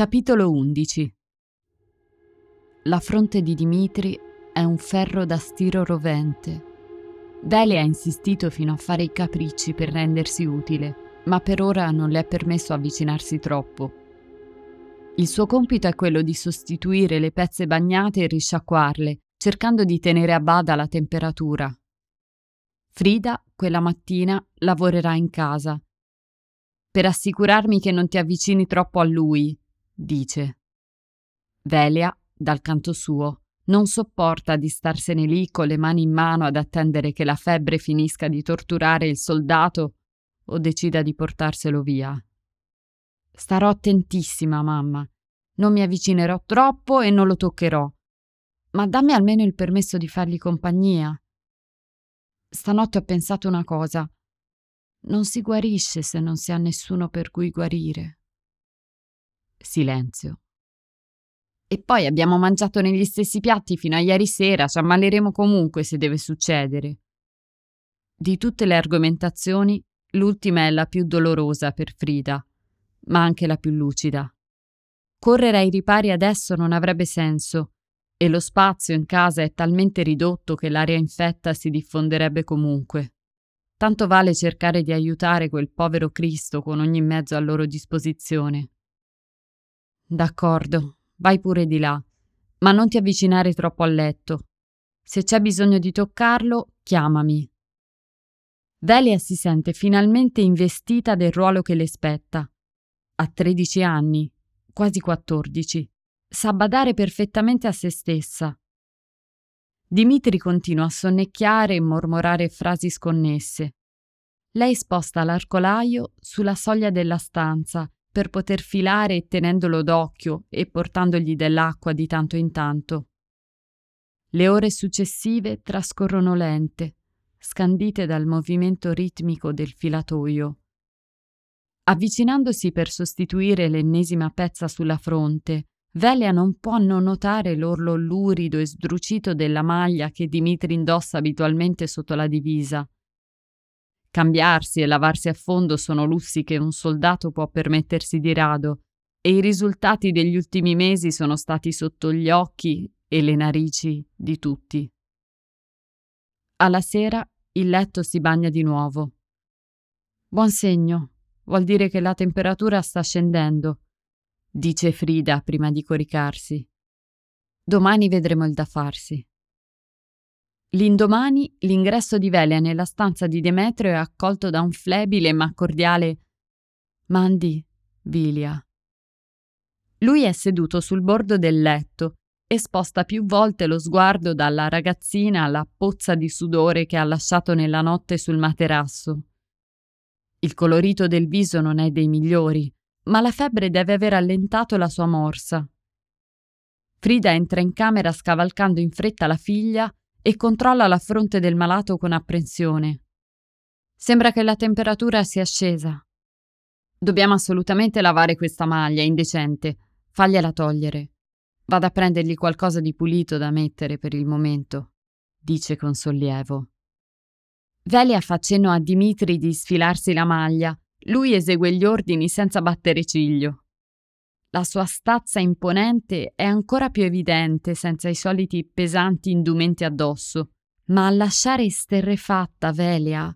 Capitolo 11 La fronte di Dimitri è un ferro da stiro rovente. Dele ha insistito fino a fare i capricci per rendersi utile, ma per ora non le è permesso avvicinarsi troppo. Il suo compito è quello di sostituire le pezze bagnate e risciacquarle, cercando di tenere a bada la temperatura. Frida, quella mattina, lavorerà in casa. Per assicurarmi che non ti avvicini troppo a lui, dice. Velia, dal canto suo, non sopporta di starsene lì con le mani in mano ad attendere che la febbre finisca di torturare il soldato o decida di portarselo via. Starò attentissima, mamma. Non mi avvicinerò troppo e non lo toccherò. Ma dammi almeno il permesso di fargli compagnia. Stanotte ho pensato una cosa. Non si guarisce se non si ha nessuno per cui guarire. Silenzio. E poi abbiamo mangiato negli stessi piatti fino a ieri sera, ci ammaleremo comunque se deve succedere. Di tutte le argomentazioni, l'ultima è la più dolorosa per Frida, ma anche la più lucida. Correre ai ripari adesso non avrebbe senso, e lo spazio in casa è talmente ridotto che l'aria infetta si diffonderebbe comunque. Tanto vale cercare di aiutare quel povero Cristo con ogni mezzo a loro disposizione. D'accordo, Vai pure di là, ma non ti avvicinare troppo al letto. Se c'è bisogno di toccarlo, chiamami. Velia si sente finalmente investita del ruolo che le spetta. Ha 13 anni, quasi 14. Sa badare perfettamente a se stessa. Dimitri continua a sonnecchiare e mormorare frasi sconnesse. Lei sposta l'arcolaio sulla soglia della stanza per poter filare tenendolo d'occhio e portandogli dell'acqua di tanto in tanto. Le ore successive trascorrono lente, scandite dal movimento ritmico del filatoio. Avvicinandosi per sostituire l'ennesima pezza sulla fronte, Velia non può non notare l'orlo lurido e sdrucito della maglia che Dimitri indossa abitualmente sotto la divisa. Cambiarsi e lavarsi a fondo sono lussi che un soldato può permettersi di rado, e i risultati degli ultimi mesi sono stati sotto gli occhi e le narici di tutti. Alla sera il letto si bagna di nuovo. Buon segno, vuol dire che la temperatura sta scendendo, dice Frida prima di coricarsi. Domani vedremo il da farsi. L'indomani l'ingresso di Velia nella stanza di Demetrio è accolto da un flebile ma cordiale Mandi, Vilia. Lui è seduto sul bordo del letto e sposta più volte lo sguardo dalla ragazzina alla pozza di sudore che ha lasciato nella notte sul materasso. Il colorito del viso non è dei migliori, ma la febbre deve aver allentato la sua morsa. Frida entra in camera scavalcando in fretta la figlia e controlla la fronte del malato con apprensione. Sembra che la temperatura sia scesa. Dobbiamo assolutamente lavare questa maglia, indecente. Fagliela togliere. Vado a prendergli qualcosa di pulito da mettere per il momento, dice con sollievo. Velia fa cenno a Dimitri di sfilarsi la maglia. Lui esegue gli ordini senza battere ciglio. La sua stazza imponente è ancora più evidente senza i soliti pesanti indumenti addosso, ma a lasciare esterrefatta Velia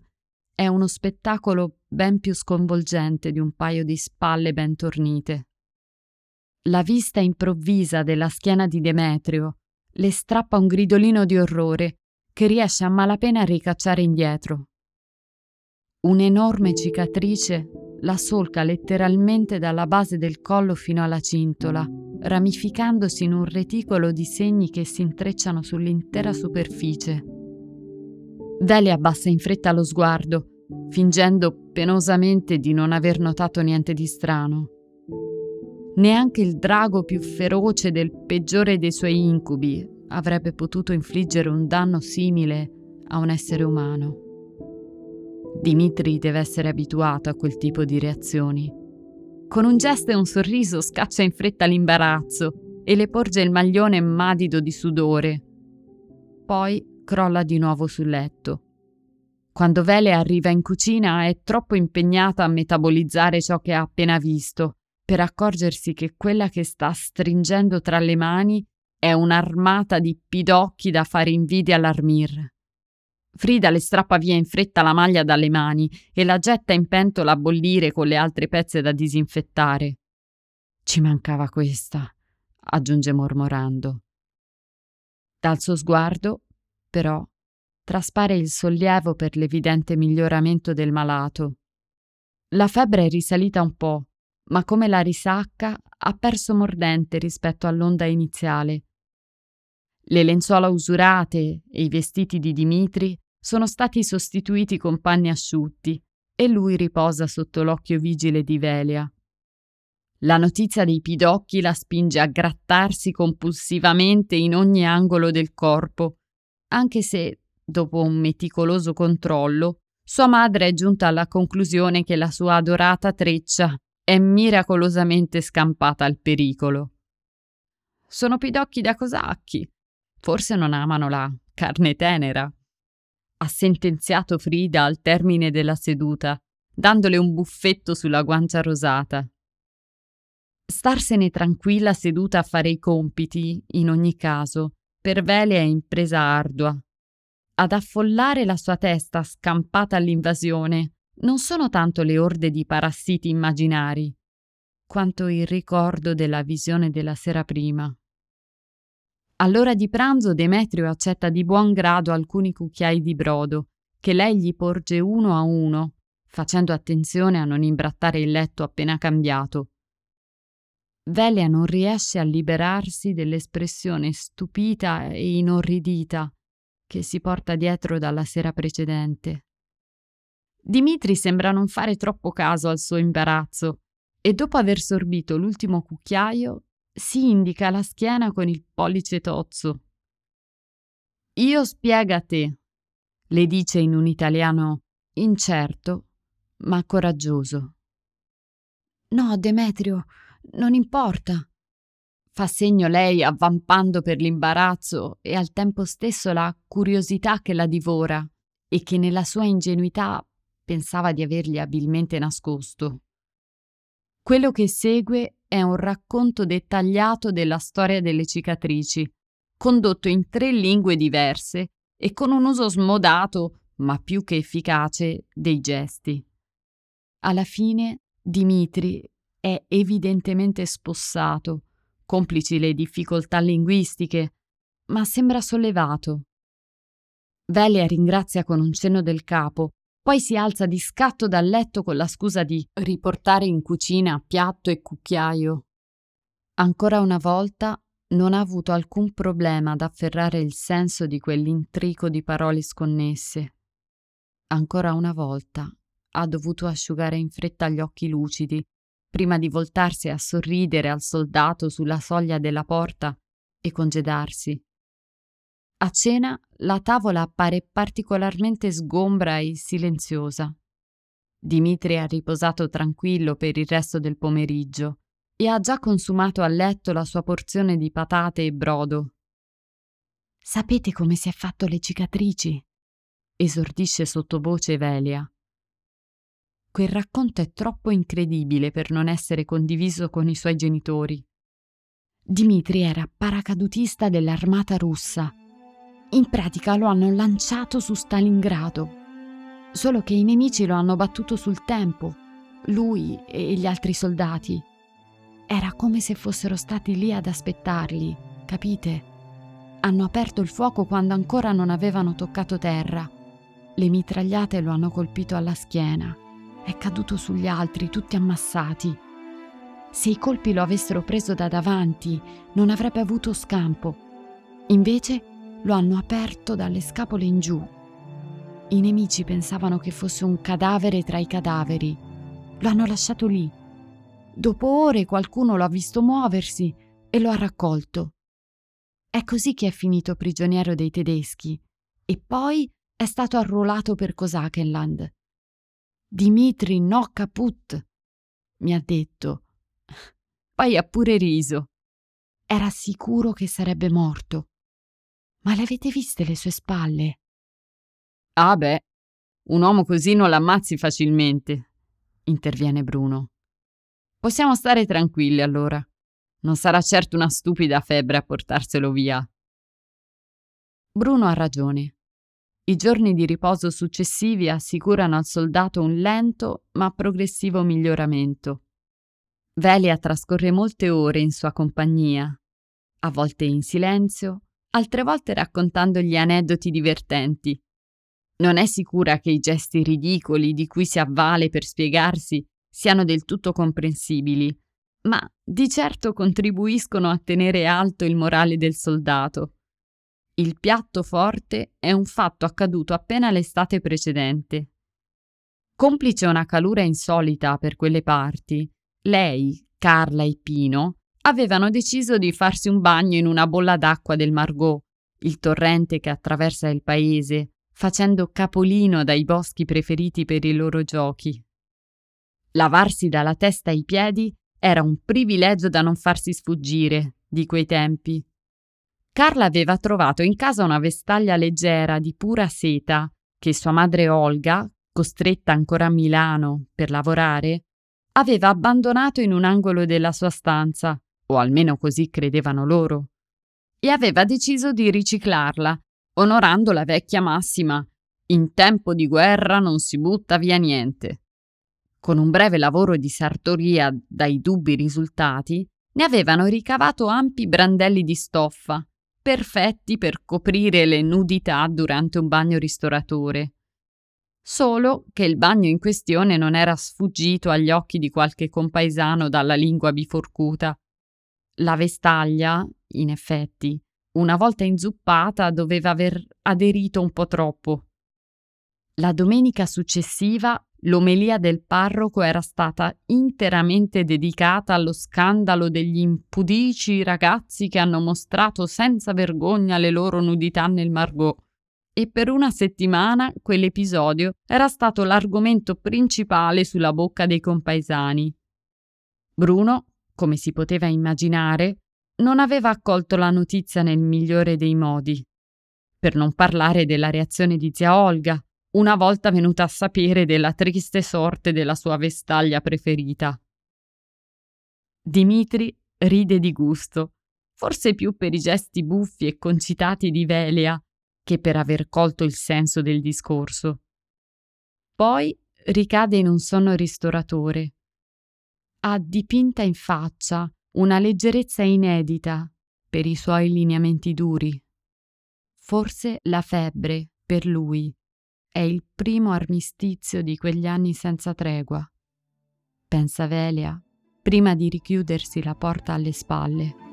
è uno spettacolo ben più sconvolgente di un paio di spalle ben tornite. La vista improvvisa della schiena di Demetrio le strappa un gridolino di orrore che riesce a malapena a ricacciare indietro. Un'enorme cicatrice la solca letteralmente dalla base del collo fino alla cintola, ramificandosi in un reticolo di segni che si intrecciano sull'intera superficie. Deli abbassa in fretta lo sguardo, fingendo penosamente di non aver notato niente di strano. Neanche il drago più feroce del peggiore dei suoi incubi avrebbe potuto infliggere un danno simile a un essere umano. Dimitri deve essere abituato a quel tipo di reazioni. Con un gesto e un sorriso scaccia in fretta l'imbarazzo e le porge il maglione madido di sudore. Poi crolla di nuovo sul letto. Quando Vele arriva in cucina è troppo impegnata a metabolizzare ciò che ha appena visto per accorgersi che quella che sta stringendo tra le mani è un'armata di pidocchi da fare invidia all'Armir. Frida le strappa via in fretta la maglia dalle mani e la getta in pentola a bollire con le altre pezze da disinfettare. Ci mancava questa, aggiunge mormorando. Dal suo sguardo, però, traspare il sollievo per l'evidente miglioramento del malato. La febbre è risalita un po', ma come la risacca ha perso mordente rispetto all'onda iniziale. Le lenzuola usurate e i vestiti di Dimitri sono stati sostituiti con panni asciutti e lui riposa sotto l'occhio vigile di Velia. La notizia dei pidocchi la spinge a grattarsi compulsivamente in ogni angolo del corpo, anche se, dopo un meticoloso controllo, sua madre è giunta alla conclusione che la sua adorata treccia è miracolosamente scampata al pericolo. Sono pidocchi da cosacchi. Forse non amano la carne tenera. Ha sentenziato Frida al termine della seduta, dandole un buffetto sulla guancia rosata. Starsene tranquilla seduta a fare i compiti, in ogni caso, per Vele è impresa ardua. Ad affollare la sua testa scampata all'invasione non sono tanto le orde di parassiti immaginari, quanto il ricordo della visione della sera prima. All'ora di pranzo Demetrio accetta di buon grado alcuni cucchiai di brodo, che lei gli porge uno a uno, facendo attenzione a non imbrattare il letto appena cambiato. Velia non riesce a liberarsi dell'espressione stupita e inorridita che si porta dietro dalla sera precedente. Dimitri sembra non fare troppo caso al suo imbarazzo e dopo aver sorbito l'ultimo cucchiaio si indica la schiena con il pollice tozzo. Io spiega a te, le dice in un italiano incerto ma coraggioso. No, Demetrio, non importa. Fa segno lei avvampando per l'imbarazzo e al tempo stesso la curiosità che la divora e che nella sua ingenuità pensava di avergli abilmente nascosto. Quello che segue è un racconto dettagliato della storia delle cicatrici, condotto in tre lingue diverse e con un uso smodato, ma più che efficace, dei gesti. Alla fine Dimitri è evidentemente spossato, complici le difficoltà linguistiche, ma sembra sollevato. Velia ringrazia con un cenno del capo poi si alza di scatto dal letto con la scusa di riportare in cucina piatto e cucchiaio. Ancora una volta non ha avuto alcun problema ad afferrare il senso di quell'intrico di parole sconnesse. Ancora una volta ha dovuto asciugare in fretta gli occhi lucidi prima di voltarsi a sorridere al soldato sulla soglia della porta e congedarsi. A cena la tavola appare particolarmente sgombra e silenziosa. Dimitri ha riposato tranquillo per il resto del pomeriggio e ha già consumato a letto la sua porzione di patate e brodo. Sapete come si è fatto le cicatrici? esordisce sottovoce Velia. Quel racconto è troppo incredibile per non essere condiviso con i suoi genitori. Dimitri era paracadutista dell'armata russa in pratica lo hanno lanciato su Stalingrado. Solo che i nemici lo hanno battuto sul tempo, lui e gli altri soldati. Era come se fossero stati lì ad aspettarli, capite? Hanno aperto il fuoco quando ancora non avevano toccato terra. Le mitragliate lo hanno colpito alla schiena. È caduto sugli altri, tutti ammassati. Se i colpi lo avessero preso da davanti, non avrebbe avuto scampo. Invece lo hanno aperto dalle scapole in giù. I nemici pensavano che fosse un cadavere tra i cadaveri. Lo hanno lasciato lì. Dopo ore qualcuno lo ha visto muoversi e lo ha raccolto. È così che è finito prigioniero dei tedeschi e poi è stato arruolato per Kosakenland. Dimitri no caput, mi ha detto. Poi ha pure riso. Era sicuro che sarebbe morto. Ma le avete viste le sue spalle? Ah beh, un uomo così non l'ammazzi facilmente, interviene Bruno. Possiamo stare tranquilli allora. Non sarà certo una stupida febbre a portarselo via. Bruno ha ragione. I giorni di riposo successivi assicurano al soldato un lento ma progressivo miglioramento. Velia trascorre molte ore in sua compagnia, a volte in silenzio, altre volte raccontandogli aneddoti divertenti. Non è sicura che i gesti ridicoli di cui si avvale per spiegarsi siano del tutto comprensibili, ma di certo contribuiscono a tenere alto il morale del soldato. Il piatto forte è un fatto accaduto appena l'estate precedente. Complice una calura insolita per quelle parti, lei, Carla e Pino avevano deciso di farsi un bagno in una bolla d'acqua del Margot, il torrente che attraversa il paese, facendo capolino dai boschi preferiti per i loro giochi. Lavarsi dalla testa ai piedi era un privilegio da non farsi sfuggire di quei tempi. Carla aveva trovato in casa una vestaglia leggera di pura seta che sua madre Olga, costretta ancora a Milano per lavorare, aveva abbandonato in un angolo della sua stanza, o almeno così credevano loro, e aveva deciso di riciclarla, onorando la vecchia massima in tempo di guerra non si butta via niente. Con un breve lavoro di sartoria dai dubbi risultati, ne avevano ricavato ampi brandelli di stoffa, perfetti per coprire le nudità durante un bagno ristoratore. Solo che il bagno in questione non era sfuggito agli occhi di qualche compaesano dalla lingua biforcuta. La vestaglia, in effetti, una volta inzuppata, doveva aver aderito un po' troppo. La domenica successiva l'omelia del parroco era stata interamente dedicata allo scandalo degli impudici ragazzi che hanno mostrato senza vergogna le loro nudità nel Margot e per una settimana quell'episodio era stato l'argomento principale sulla bocca dei compaesani. Bruno, come si poteva immaginare, non aveva accolto la notizia nel migliore dei modi. Per non parlare della reazione di zia Olga, una volta venuta a sapere della triste sorte della sua vestaglia preferita. Dimitri ride di gusto, forse più per i gesti buffi e concitati di Velia che per aver colto il senso del discorso. Poi ricade in un sonno ristoratore. Ha dipinta in faccia una leggerezza inedita per i suoi lineamenti duri. Forse la febbre, per lui, è il primo armistizio di quegli anni senza tregua. Pensa Velia, prima di richiudersi la porta alle spalle.